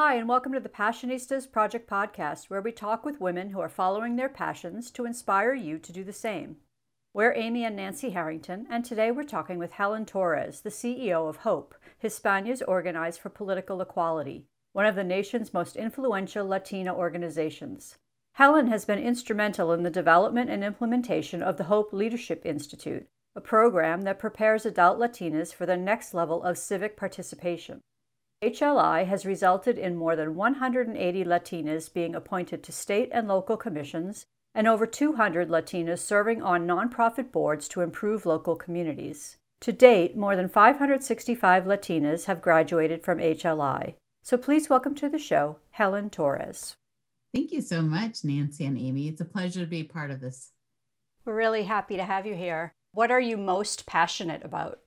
Hi, and welcome to the Passionistas Project podcast, where we talk with women who are following their passions to inspire you to do the same. We're Amy and Nancy Harrington, and today we're talking with Helen Torres, the CEO of HOPE, Hispanas Organized for Political Equality, one of the nation's most influential Latina organizations. Helen has been instrumental in the development and implementation of the HOPE Leadership Institute, a program that prepares adult Latinas for the next level of civic participation. HLI has resulted in more than 180 Latinas being appointed to state and local commissions and over 200 Latinas serving on nonprofit boards to improve local communities. To date, more than 565 Latinas have graduated from HLI. So please welcome to the show Helen Torres. Thank you so much, Nancy and Amy. It's a pleasure to be part of this. We're really happy to have you here. What are you most passionate about?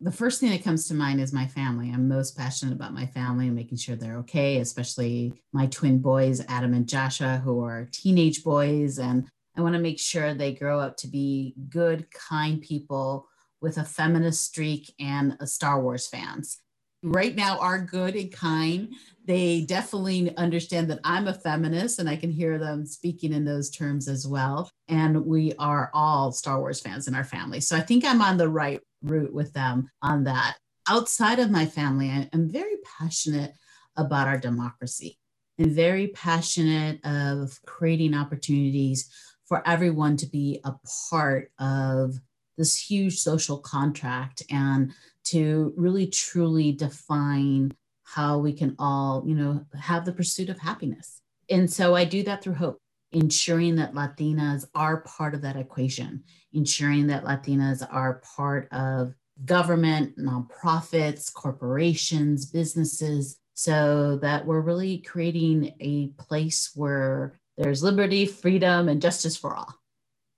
The first thing that comes to mind is my family. I'm most passionate about my family and making sure they're okay, especially my twin boys, Adam and Joshua, who are teenage boys. And I want to make sure they grow up to be good, kind people with a feminist streak and a Star Wars fans right now are good and kind. They definitely understand that I'm a feminist and I can hear them speaking in those terms as well. And we are all Star Wars fans in our family. So I think I'm on the right route with them on that. Outside of my family, I'm very passionate about our democracy and very passionate of creating opportunities for everyone to be a part of this huge social contract and to really truly define how we can all, you know, have the pursuit of happiness. And so I do that through hope, ensuring that Latinas are part of that equation, ensuring that Latinas are part of government, nonprofits, corporations, businesses, so that we're really creating a place where there's liberty, freedom, and justice for all.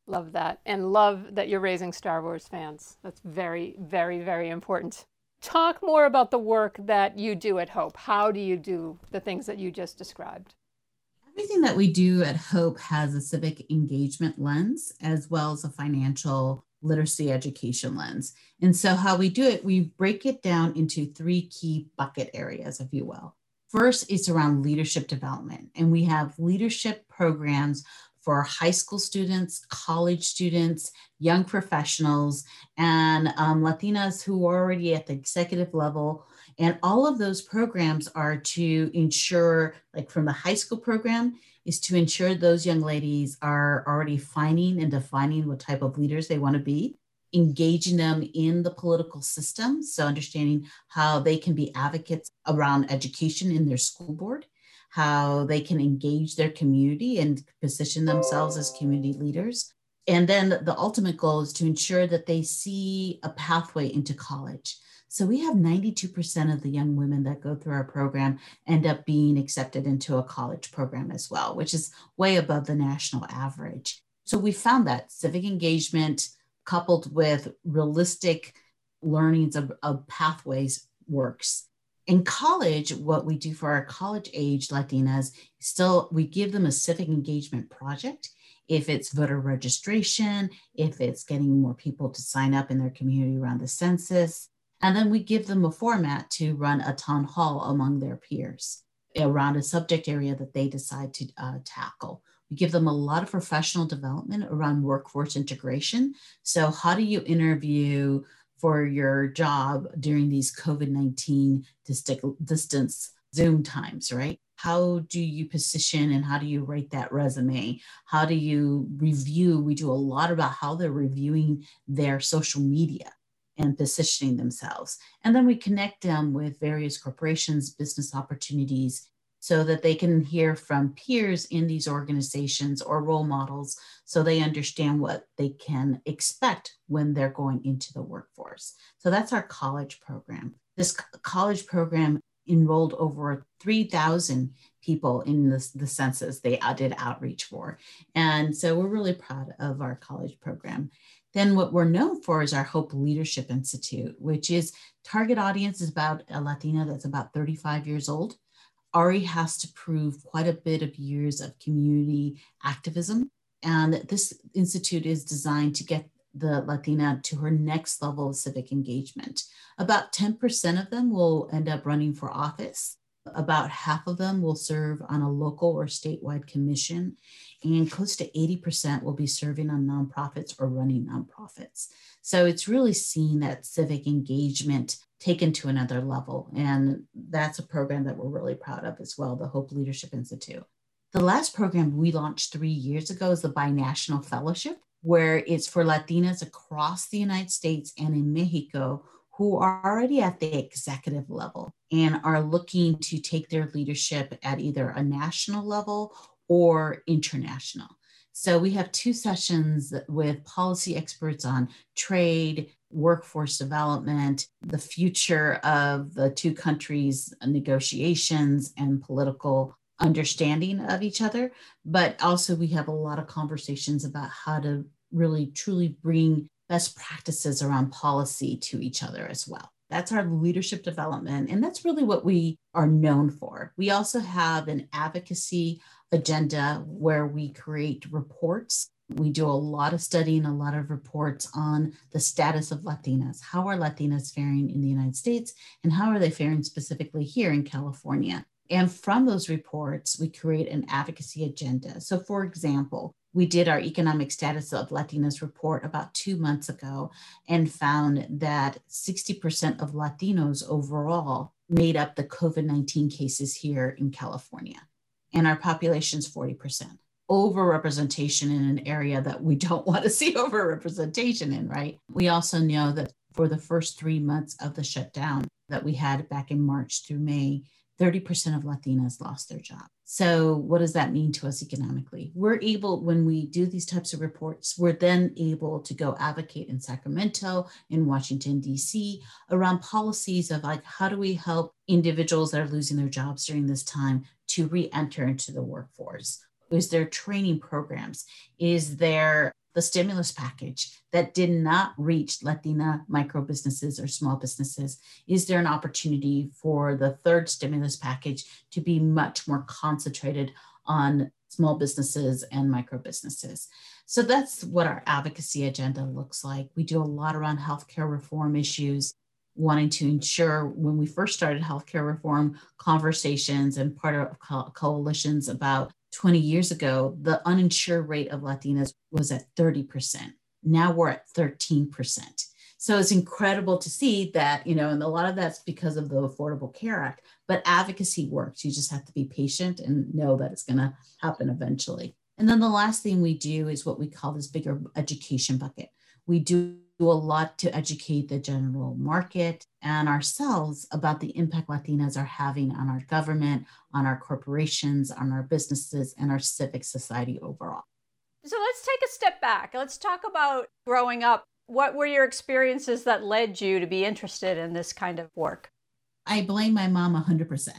Love that. And love that you're raising Star Wars fans. That's very, very, very important. Talk more about the work that you do at Hope. How do you do the things that you just described? Everything that we do at Hope has a civic engagement lens as well as a financial literacy education lens. And so, how we do it, we break it down into three key bucket areas, if you will. First, it's around leadership development, and we have leadership programs for high school students, college students, young professionals, and um, Latinas who are already at the executive level. And all of those programs are to ensure, like from the high school program, is to ensure those young ladies are already finding and defining what type of leaders they want to be, engaging them in the political system. So, understanding how they can be advocates around education in their school board how they can engage their community and position themselves as community leaders. And then the ultimate goal is to ensure that they see a pathway into college. So we have 92% of the young women that go through our program end up being accepted into a college program as well, which is way above the national average. So we found that civic engagement coupled with realistic learnings of, of pathways works in college, what we do for our college age Latinas, still we give them a civic engagement project. If it's voter registration, if it's getting more people to sign up in their community around the census, and then we give them a format to run a town hall among their peers around a subject area that they decide to uh, tackle. We give them a lot of professional development around workforce integration. So, how do you interview for your job during these COVID 19 distance Zoom times, right? How do you position and how do you write that resume? How do you review? We do a lot about how they're reviewing their social media and positioning themselves. And then we connect them with various corporations, business opportunities, so that they can hear from peers in these organizations or role models so they understand what they can expect when they're going into the workforce. So that's our college program. This college program enrolled over 3,000 people in the, the census they uh, did outreach for. And so we're really proud of our college program. Then what we're known for is our Hope Leadership Institute, which is target audience is about a Latina that's about 35 years old already has to prove quite a bit of years of community activism. And this institute is designed to get the Latina to her next level of civic engagement. About 10% of them will end up running for office. About half of them will serve on a local or statewide commission, and close to 80% will be serving on nonprofits or running nonprofits. So it's really seeing that civic engagement taken to another level. And that's a program that we're really proud of as well, the Hope Leadership Institute. The last program we launched three years ago is the Binational Fellowship, where it's for Latinas across the United States and in Mexico who are already at the executive level and are looking to take their leadership at either a national level or international. So we have two sessions with policy experts on trade, workforce development, the future of the two countries' negotiations and political understanding of each other. But also, we have a lot of conversations about how to really truly bring best practices around policy to each other as well. That's our leadership development. And that's really what we are known for. We also have an advocacy agenda where we create reports. We do a lot of studying, a lot of reports on the status of Latinas. How are Latinas faring in the United States? And how are they faring specifically here in California? And from those reports, we create an advocacy agenda. So, for example, we did our economic status of Latinos report about two months ago and found that 60% of Latinos overall made up the COVID 19 cases here in California. And our population is 40%. Overrepresentation in an area that we don't want to see overrepresentation in, right? We also know that for the first three months of the shutdown that we had back in March through May, 30% of Latinas lost their job. So, what does that mean to us economically? We're able, when we do these types of reports, we're then able to go advocate in Sacramento, in Washington, D.C., around policies of like, how do we help individuals that are losing their jobs during this time to re enter into the workforce? Is there training programs? Is there the stimulus package that did not reach Latina micro businesses or small businesses? Is there an opportunity for the third stimulus package to be much more concentrated on small businesses and micro businesses? So that's what our advocacy agenda looks like. We do a lot around healthcare reform issues wanting to ensure when we first started healthcare reform conversations and part of co- coalitions about 20 years ago, the uninsured rate of Latinas was at 30%. Now we're at 13%. So it's incredible to see that, you know, and a lot of that's because of the Affordable Care Act, but advocacy works. You just have to be patient and know that it's going to happen eventually. And then the last thing we do is what we call this bigger education bucket. We do a lot to educate the general market and ourselves about the impact Latinas are having on our government, on our corporations, on our businesses, and our civic society overall. So let's take a step back. Let's talk about growing up. What were your experiences that led you to be interested in this kind of work? I blame my mom 100%.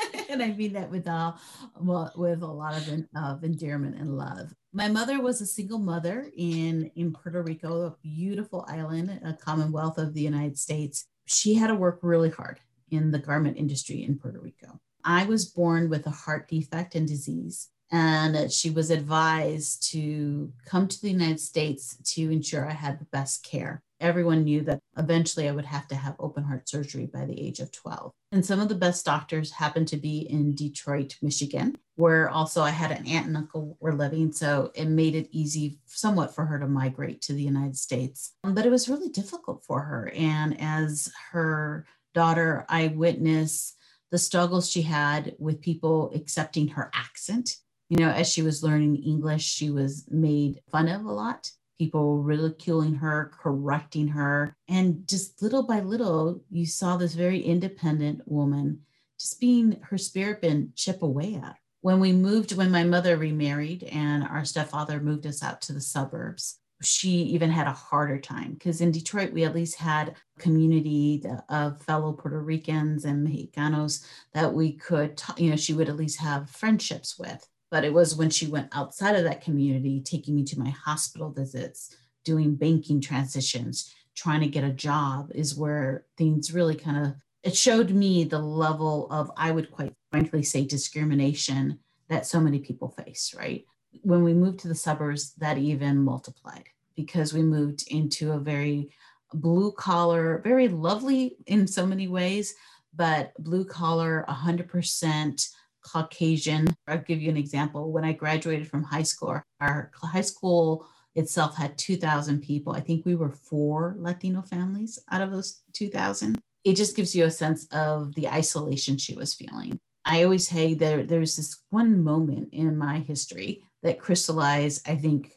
and I mean that with, all, well, with a lot of, of endearment and love. My mother was a single mother in, in Puerto Rico, a beautiful island, a commonwealth of the United States. She had to work really hard in the garment industry in Puerto Rico. I was born with a heart defect and disease, and she was advised to come to the United States to ensure I had the best care everyone knew that eventually I would have to have open heart surgery by the age of 12. And some of the best doctors happened to be in Detroit, Michigan, where also I had an aunt and uncle were living. So it made it easy somewhat for her to migrate to the United States. But it was really difficult for her. And as her daughter, I witnessed the struggles she had with people accepting her accent. You know, as she was learning English, she was made fun of a lot people ridiculing her, correcting her. And just little by little, you saw this very independent woman just being her spirit been chip away at. When we moved, when my mother remarried and our stepfather moved us out to the suburbs, she even had a harder time because in Detroit, we at least had a community of fellow Puerto Ricans and Mexicanos that we could, you know, she would at least have friendships with. But it was when she went outside of that community, taking me to my hospital visits, doing banking transitions, trying to get a job, is where things really kind of it showed me the level of, I would quite frankly say, discrimination that so many people face, right? When we moved to the suburbs, that even multiplied because we moved into a very blue collar, very lovely in so many ways, but blue collar, 100% Caucasian. I'll give you an example. When I graduated from high school, our high school itself had 2,000 people. I think we were four Latino families out of those 2,000. It just gives you a sense of the isolation she was feeling. I always say there, there's this one moment in my history that crystallized, I think,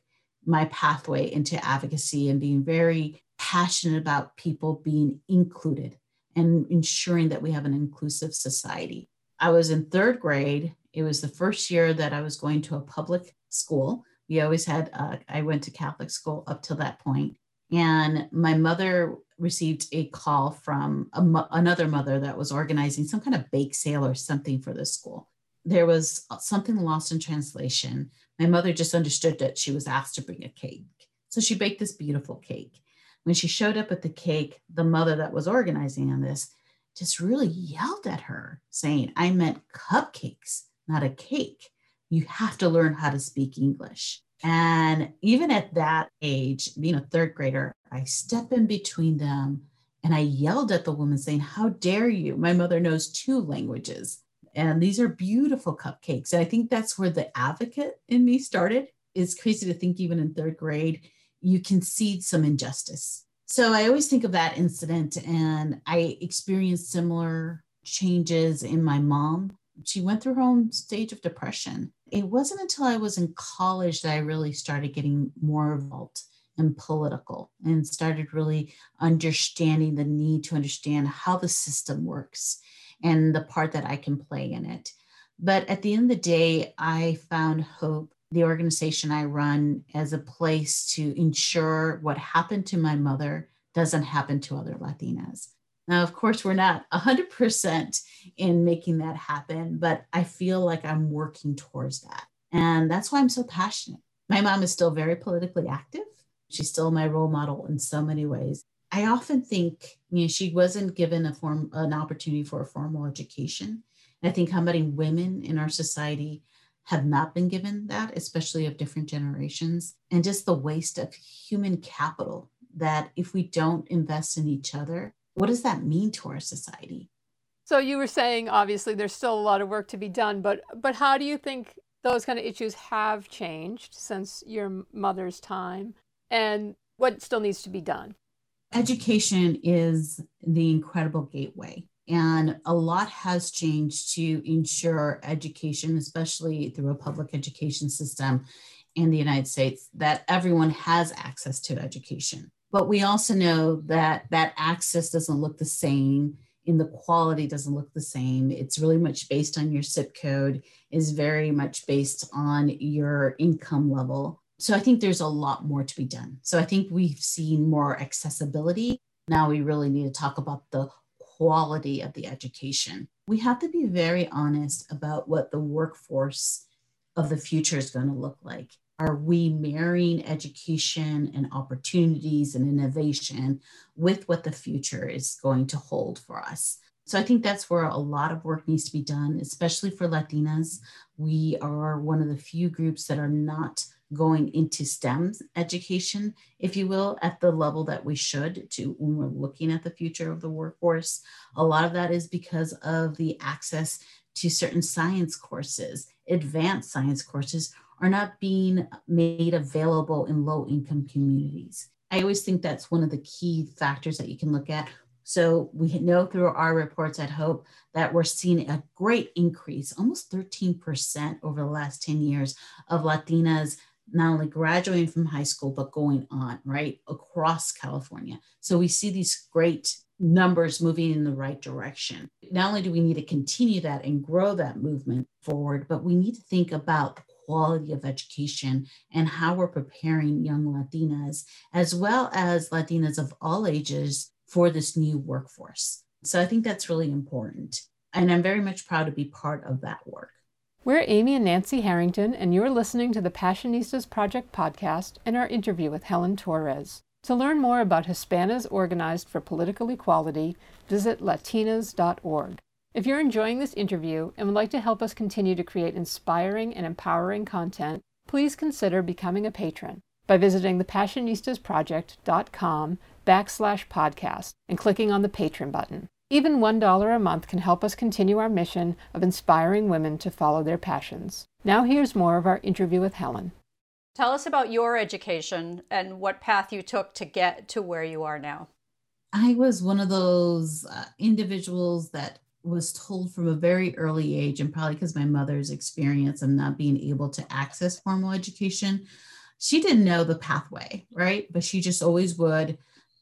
my pathway into advocacy and being very passionate about people being included and ensuring that we have an inclusive society. I was in third grade. It was the first year that I was going to a public school. We always had, uh, I went to Catholic school up till that point. And my mother received a call from a mo- another mother that was organizing some kind of bake sale or something for the school. There was something lost in translation. My mother just understood that she was asked to bring a cake. So she baked this beautiful cake. When she showed up at the cake, the mother that was organizing on this just really yelled at her, saying, I meant cupcakes, not a cake. You have to learn how to speak English. And even at that age, being a third grader, I step in between them and I yelled at the woman saying, How dare you? My mother knows two languages. And these are beautiful cupcakes. And I think that's where the advocate in me started. It's crazy to think, even in third grade, you concede some injustice. So I always think of that incident, and I experienced similar changes in my mom. She went through her own stage of depression. It wasn't until I was in college that I really started getting more involved and political and started really understanding the need to understand how the system works and the part that I can play in it. But at the end of the day, I found hope the organization I run as a place to ensure what happened to my mother doesn't happen to other Latinas. Now, of course, we're not 100% in making that happen, but I feel like I'm working towards that. And that's why I'm so passionate. My mom is still very politically active. She's still my role model in so many ways. I often think, you know, she wasn't given a form, an opportunity for a formal education. And I think how many women in our society have not been given that, especially of different generations, and just the waste of human capital that if we don't invest in each other, what does that mean to our society? So you were saying obviously there's still a lot of work to be done, but but how do you think those kind of issues have changed since your mother's time and what still needs to be done? Education is the incredible gateway and a lot has changed to ensure education, especially through a public education system in the United States, that everyone has access to education. But we also know that that access doesn't look the same in the quality doesn't look the same. It's really much based on your zip code, is very much based on your income level. So I think there's a lot more to be done. So I think we've seen more accessibility. Now we really need to talk about the quality of the education. We have to be very honest about what the workforce of the future is going to look like. Are we marrying education and opportunities and innovation with what the future is going to hold for us? So I think that's where a lot of work needs to be done, especially for Latinas. We are one of the few groups that are not going into STEM education, if you will, at the level that we should to when we're looking at the future of the workforce. A lot of that is because of the access to certain science courses, advanced science courses are not being made available in low income communities. I always think that's one of the key factors that you can look at. So we know through our reports at Hope that we're seeing a great increase, almost 13% over the last 10 years of Latinas not only graduating from high school, but going on, right, across California. So we see these great numbers moving in the right direction. Not only do we need to continue that and grow that movement forward, but we need to think about the quality of education and how we're preparing young Latinas, as well as Latinas of all ages, for this new workforce. So I think that's really important. And I'm very much proud to be part of that work. We're Amy and Nancy Harrington, and you're listening to the Passionistas Project podcast and our interview with Helen Torres. To learn more about Hispanas Organized for Political Equality, visit latinas.org. If you're enjoying this interview and would like to help us continue to create inspiring and empowering content, please consider becoming a patron by visiting thepassionistasproject.com backslash podcast and clicking on the patron button. Even $1 a month can help us continue our mission of inspiring women to follow their passions. Now, here's more of our interview with Helen. Tell us about your education and what path you took to get to where you are now. I was one of those uh, individuals that was told from a very early age, and probably because my mother's experience of not being able to access formal education, she didn't know the pathway, right? But she just always would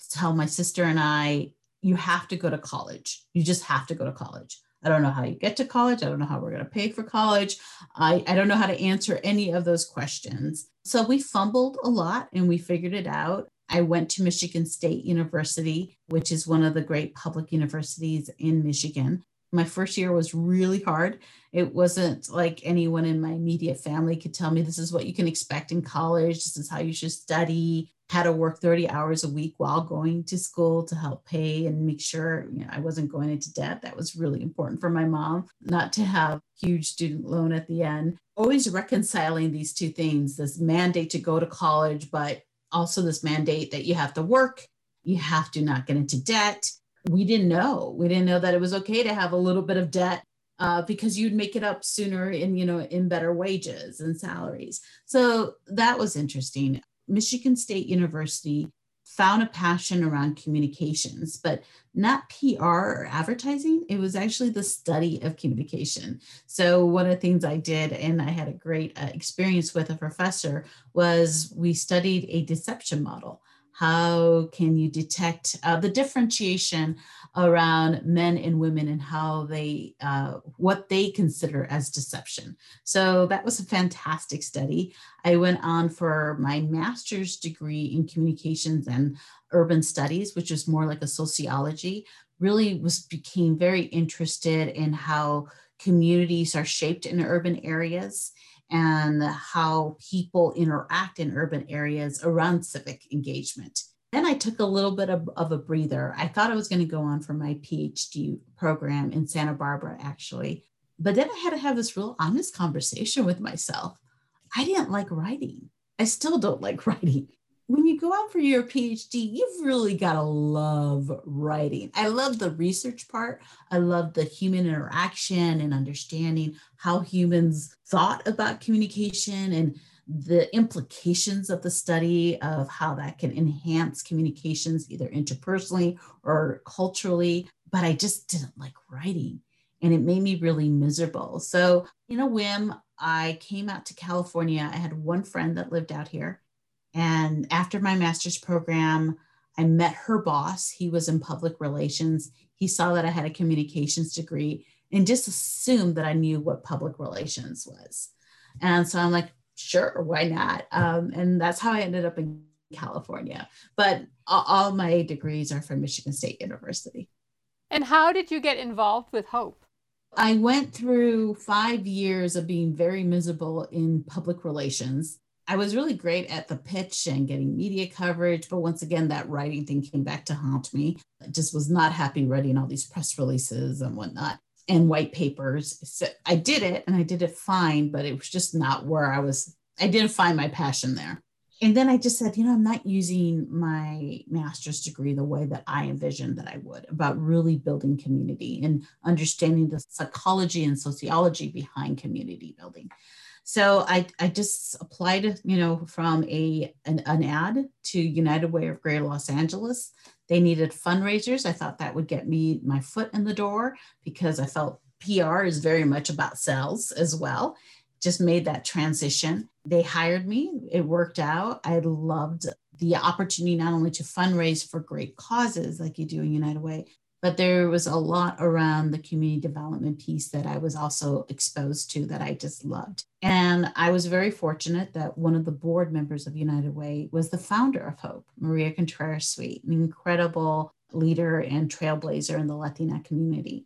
tell my sister and I, you have to go to college. You just have to go to college. I don't know how you get to college. I don't know how we're going to pay for college. I, I don't know how to answer any of those questions. So we fumbled a lot and we figured it out. I went to Michigan State University, which is one of the great public universities in Michigan. My first year was really hard. It wasn't like anyone in my immediate family could tell me this is what you can expect in college, this is how you should study. Had to work 30 hours a week while going to school to help pay and make sure you know, I wasn't going into debt. That was really important for my mom, not to have huge student loan at the end. Always reconciling these two things this mandate to go to college, but also this mandate that you have to work, you have to not get into debt. We didn't know. We didn't know that it was okay to have a little bit of debt uh, because you'd make it up sooner in you know in better wages and salaries. So that was interesting. Michigan State University found a passion around communications, but not PR or advertising. It was actually the study of communication. So, one of the things I did, and I had a great uh, experience with a professor, was we studied a deception model. How can you detect uh, the differentiation around men and women and how they, uh, what they consider as deception? So that was a fantastic study. I went on for my master's degree in communications and urban studies, which is more like a sociology. Really was became very interested in how communities are shaped in urban areas and how people interact in urban areas around civic engagement. Then I took a little bit of, of a breather. I thought I was going to go on for my PhD program in Santa Barbara, actually. But then I had to have this real honest conversation with myself. I didn't like writing. I still don't like writing when you go out for your PhD, you've really got to love writing. I love the research part. I love the human interaction and understanding how humans thought about communication and the implications of the study of how that can enhance communications either interpersonally or culturally. But I just didn't like writing and it made me really miserable. So, in a whim, I came out to California. I had one friend that lived out here and after my master's program, I met her boss. He was in public relations. He saw that I had a communications degree and just assumed that I knew what public relations was. And so I'm like, sure, why not? Um, and that's how I ended up in California. But all my degrees are from Michigan State University. And how did you get involved with Hope? I went through five years of being very miserable in public relations. I was really great at the pitch and getting media coverage, but once again, that writing thing came back to haunt me. I just was not happy writing all these press releases and whatnot and white papers. So I did it and I did it fine, but it was just not where I was. I didn't find my passion there. And then I just said, you know, I'm not using my master's degree the way that I envisioned that I would about really building community and understanding the psychology and sociology behind community building. So I, I just applied, you know, from a an, an ad to United Way of Greater Los Angeles. They needed fundraisers. I thought that would get me my foot in the door because I felt PR is very much about sales as well. Just made that transition. They hired me. It worked out. I loved the opportunity not only to fundraise for great causes like you do in United Way, but there was a lot around the community development piece that I was also exposed to that I just loved. And I was very fortunate that one of the board members of United Way was the founder of Hope, Maria Contreras Sweet, an incredible leader and trailblazer in the Latina community.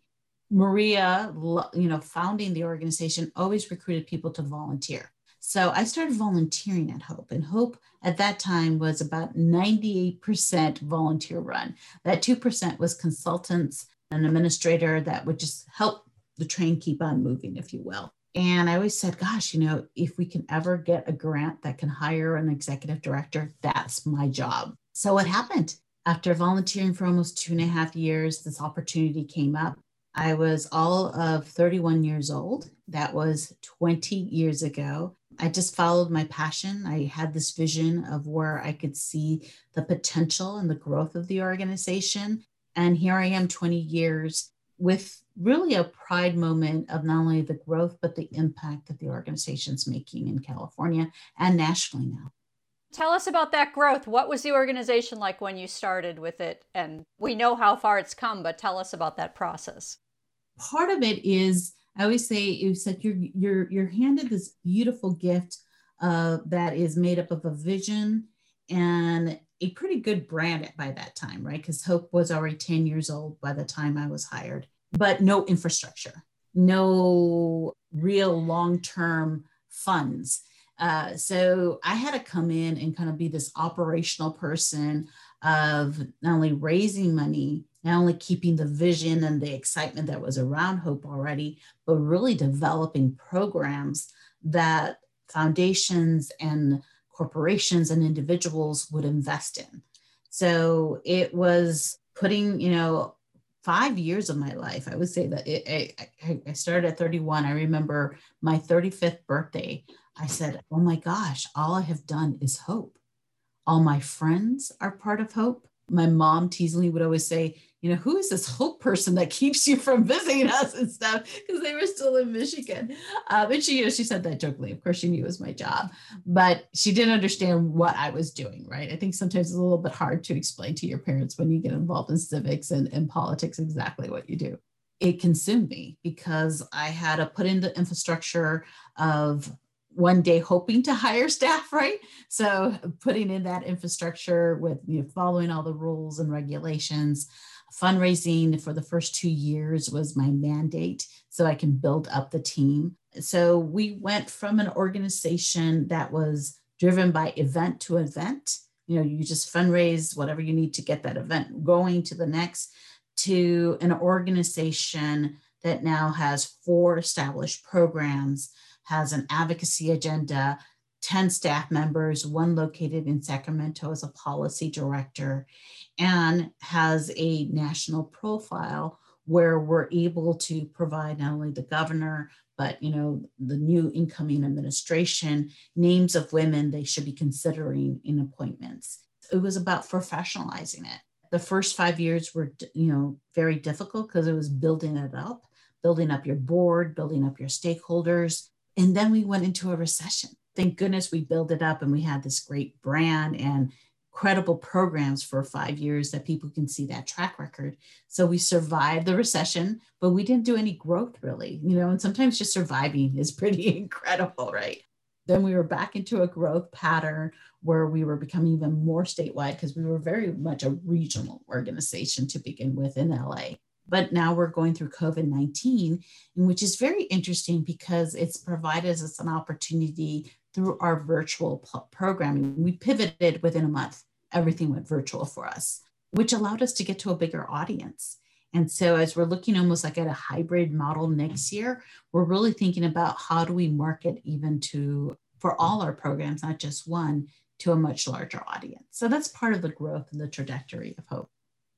Maria, you know, founding the organization always recruited people to volunteer. So I started volunteering at Hope, and Hope at that time was about 98% volunteer run. That 2% was consultants, an administrator that would just help the train keep on moving, if you will. And I always said, gosh, you know, if we can ever get a grant that can hire an executive director, that's my job. So what happened? After volunteering for almost two and a half years, this opportunity came up. I was all of 31 years old. That was 20 years ago. I just followed my passion. I had this vision of where I could see the potential and the growth of the organization. And here I am 20 years with really a pride moment of not only the growth, but the impact that the organization's making in California and nationally now. Tell us about that growth. What was the organization like when you started with it? And we know how far it's come, but tell us about that process. Part of it is, I always say, it's like you're you're you're handed this beautiful gift uh, that is made up of a vision and a pretty good brand by that time, right? Because Hope was already 10 years old by the time I was hired, but no infrastructure, no real long term funds. Uh, so I had to come in and kind of be this operational person of not only raising money, not only keeping the vision and the excitement that was around Hope already, but really developing programs that foundations and corporations and individuals would invest in. So it was putting, you know, five years of my life. I would say that it, I, I started at 31. I remember my 35th birthday. I said, Oh my gosh, all I have done is hope. All my friends are part of hope. My mom teasingly would always say, you know, who is this hope person that keeps you from visiting us and stuff? Because they were still in Michigan. Uh, and she, you know, she said that jokingly. Of course, she knew it was my job, but she didn't understand what I was doing, right? I think sometimes it's a little bit hard to explain to your parents when you get involved in civics and, and politics exactly what you do. It consumed me because I had to put in the infrastructure of one day hoping to hire staff, right? So putting in that infrastructure with you know, following all the rules and regulations fundraising for the first two years was my mandate so I can build up the team. So we went from an organization that was driven by event to event. You know, you just fundraise whatever you need to get that event going to the next, to an organization that now has four established programs, has an advocacy agenda, 10 staff members, one located in Sacramento as a policy director, and has a national profile where we're able to provide not only the governor, but you know the new incoming administration names of women they should be considering in appointments. It was about professionalizing it. The first five years were you know very difficult because it was building it up, building up your board, building up your stakeholders, and then we went into a recession thank goodness we built it up and we had this great brand and credible programs for five years that people can see that track record. So we survived the recession, but we didn't do any growth really, you know, and sometimes just surviving is pretty incredible, right? Then we were back into a growth pattern where we were becoming even more statewide because we were very much a regional organization to begin with in LA. But now we're going through COVID 19, which is very interesting because it's provided us an opportunity through our virtual programming. We pivoted within a month, everything went virtual for us, which allowed us to get to a bigger audience. And so, as we're looking almost like at a hybrid model next year, we're really thinking about how do we market even to, for all our programs, not just one, to a much larger audience. So, that's part of the growth and the trajectory of Hope.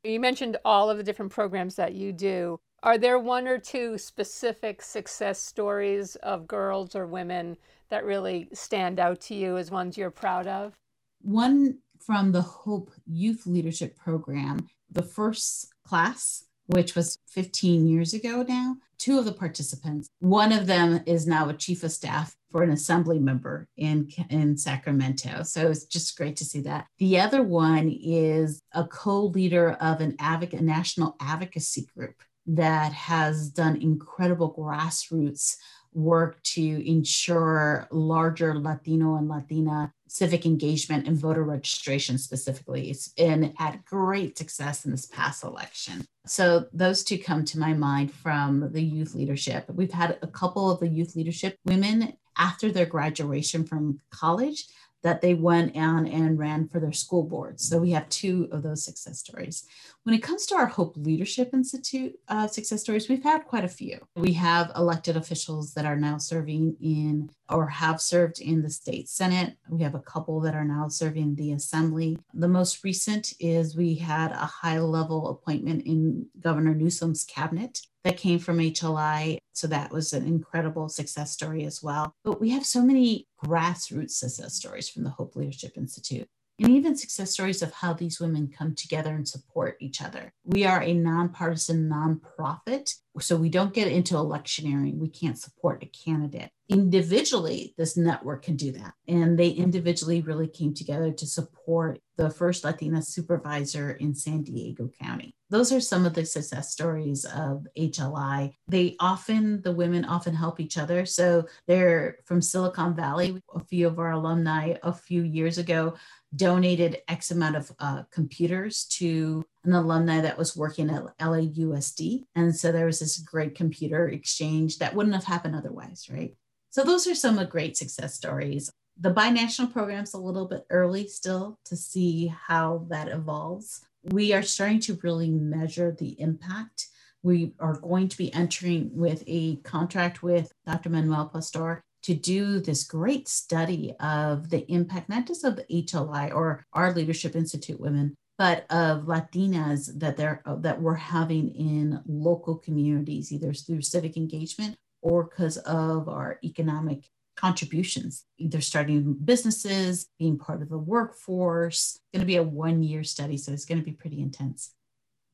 You mentioned all of the different programs that you do. Are there one or two specific success stories of girls or women that really stand out to you as ones you're proud of? One from the Hope Youth Leadership Program, the first class, which was 15 years ago now, two of the participants, one of them is now a chief of staff for an assembly member in, in Sacramento. So it's just great to see that. The other one is a co leader of an advocate, a national advocacy group that has done incredible grassroots work to ensure larger Latino and Latina civic engagement and voter registration specifically. It's been had great success in this past election. So those two come to my mind from the youth leadership. We've had a couple of the youth leadership women after their graduation from college that they went on and ran for their school boards. So we have two of those success stories. When it comes to our Hope Leadership Institute uh, success stories, we've had quite a few. We have elected officials that are now serving in or have served in the state senate. We have a couple that are now serving the assembly. The most recent is we had a high level appointment in Governor Newsom's cabinet that came from HLI. So that was an incredible success story as well. But we have so many grassroots success stories from the Hope Leadership Institute and even success stories of how these women come together and support each other. We are a nonpartisan nonprofit, so we don't get into electioneering. We can't support candidate. Individually, this network can do that. And they individually really came together to support the first Latina supervisor in San Diego County. Those are some of the success stories of HLI. They often, the women often help each other. So they're from Silicon Valley. A few of our alumni a few years ago donated X amount of uh, computers to an alumni that was working at LAUSD. And so there was this great computer exchange that wouldn't have happened otherwise, right? So those are some great success stories. The binational program's a little bit early still to see how that evolves. We are starting to really measure the impact. We are going to be entering with a contract with Dr. Manuel Pastor to do this great study of the impact, not just of HLI or our Leadership Institute women, but of Latinas that they're uh, that we're having in local communities, either through civic engagement or because of our economic contributions, either starting businesses, being part of the workforce. It's going to be a one-year study, so it's going to be pretty intense.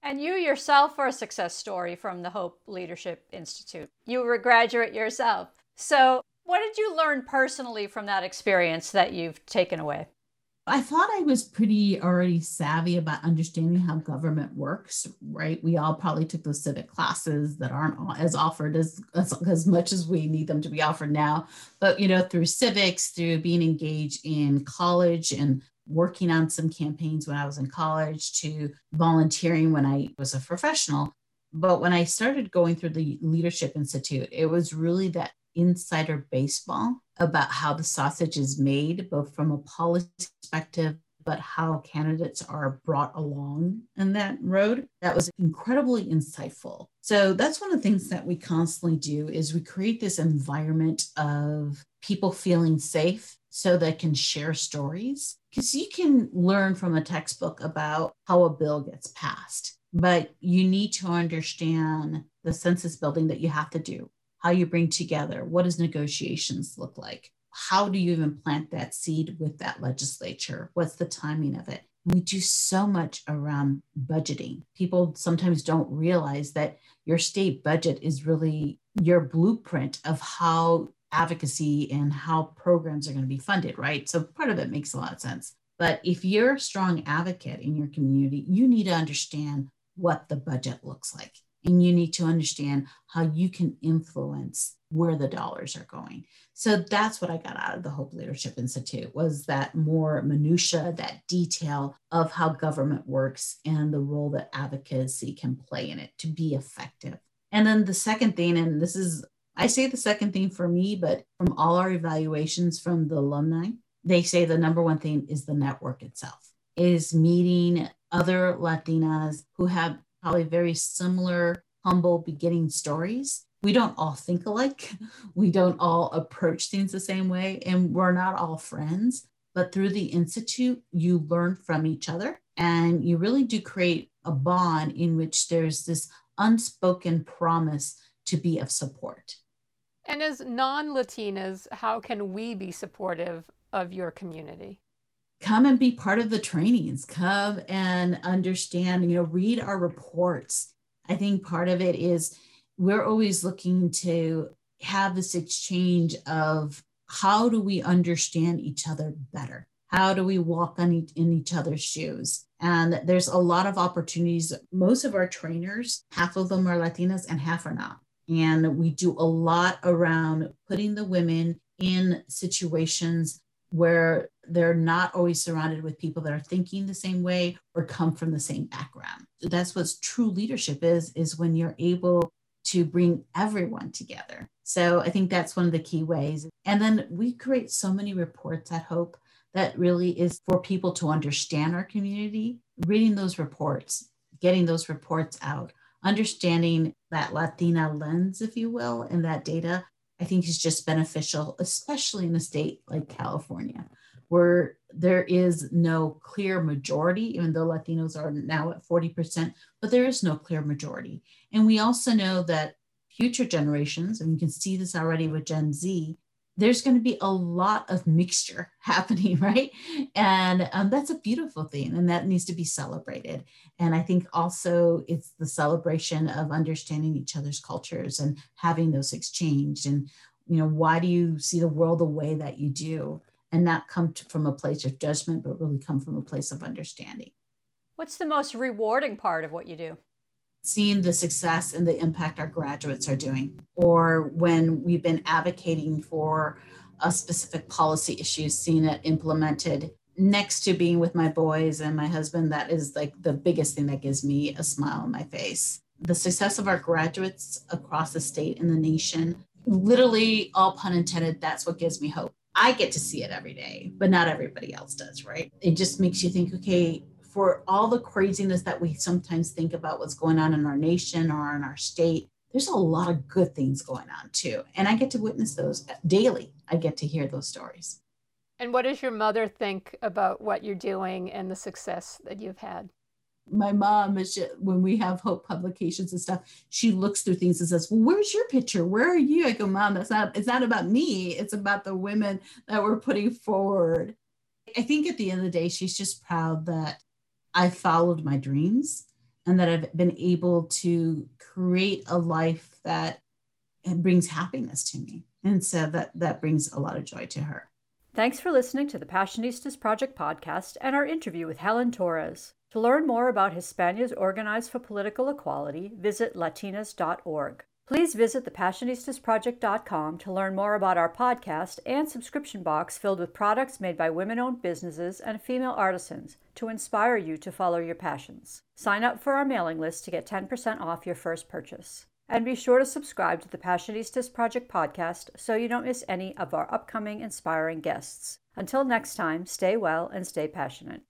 And you yourself are a success story from the Hope Leadership Institute. You were a graduate yourself. So what did you learn personally from that experience that you've taken away? I thought I was pretty already savvy about understanding how government works, right? We all probably took those civic classes that aren't as offered as, as, as much as we need them to be offered now. But, you know, through civics, through being engaged in college and working on some campaigns when I was in college to volunteering when I was a professional. But when I started going through the Leadership Institute, it was really that insider baseball about how the sausage is made, both from a policy perspective, but how candidates are brought along in that road. That was incredibly insightful. So that's one of the things that we constantly do is we create this environment of people feeling safe so they can share stories because you can learn from a textbook about how a bill gets passed but you need to understand the census building that you have to do how you bring together, what does negotiations look like? How do you even plant that seed with that legislature? What's the timing of it? We do so much around budgeting. People sometimes don't realize that your state budget is really your blueprint of how advocacy and how programs are going to be funded, right? So part of it makes a lot of sense. But if you're a strong advocate in your community, you need to understand what the budget looks like and you need to understand how you can influence where the dollars are going. So that's what i got out of the hope leadership institute was that more minutia that detail of how government works and the role that advocacy can play in it to be effective. And then the second thing and this is i say the second thing for me but from all our evaluations from the alumni they say the number one thing is the network itself is meeting other latinas who have probably very similar, humble beginning stories. We don't all think alike. We don't all approach things the same way, and we're not all friends. But through the Institute, you learn from each other and you really do create a bond in which there's this unspoken promise to be of support. And as non Latinas, how can we be supportive of your community? Come and be part of the trainings. Come and understand you know read our reports. I think part of it is we're always looking to have this exchange of how do we understand each other better? How do we walk on in each other's shoes? And there's a lot of opportunities. Most of our trainers half of them are latinas and half are not. And we do a lot around putting the women in situations where they're not always surrounded with people that are thinking the same way or come from the same background. That's what true leadership is is when you're able to bring everyone together. So I think that's one of the key ways. And then we create so many reports at Hope that really is for people to understand our community, reading those reports, getting those reports out, understanding that Latina lens, if you will, and that data, I think is just beneficial, especially in a state like California, where there is no clear majority, even though Latinos are now at 40%, but there is no clear majority. And we also know that future generations, and you can see this already with Gen Z, there's going to be a lot of mixture happening, right? And um, that's a beautiful thing, and that needs to be celebrated. And I think also it's the celebration of understanding each other's cultures and having those exchanged. And you know, why do you see the world the way that you do, and not come to, from a place of judgment, but really come from a place of understanding. What's the most rewarding part of what you do? seeing the success and the impact our graduates are doing, or when we've been advocating for a specific policy issue, seeing it implemented next to being with my boys and my husband, that is like the biggest thing that gives me a smile on my face. The success of our graduates across the state and the nation, literally, all pun intended, that's what gives me hope. I get to see it every day, but not everybody else does, right? It just makes you think, okay, for all the craziness that we sometimes think about what's going on in our nation or in our state, there's a lot of good things going on too. And I get to witness those daily. I get to hear those stories. And what does your mother think about what you're doing and the success that you've had? My mom is just, when we have Hope publications and stuff, she looks through things and says, "Well, where's your picture? Where are you?" I go, "Mom, that's not. It's not about me. It's about the women that we're putting forward." I think at the end of the day, she's just proud that I followed my dreams and that I've been able to create a life that brings happiness to me. And so that, that brings a lot of joy to her. Thanks for listening to the Passionistas Project podcast and our interview with Helen Torres. To learn more about Hispanas Organized for Political Equality, visit latinas.org. Please visit thepassionistasproject.com to learn more about our podcast and subscription box filled with products made by women owned businesses and female artisans to inspire you to follow your passions. Sign up for our mailing list to get 10% off your first purchase. And be sure to subscribe to the Passionistas Project podcast so you don't miss any of our upcoming inspiring guests. Until next time, stay well and stay passionate.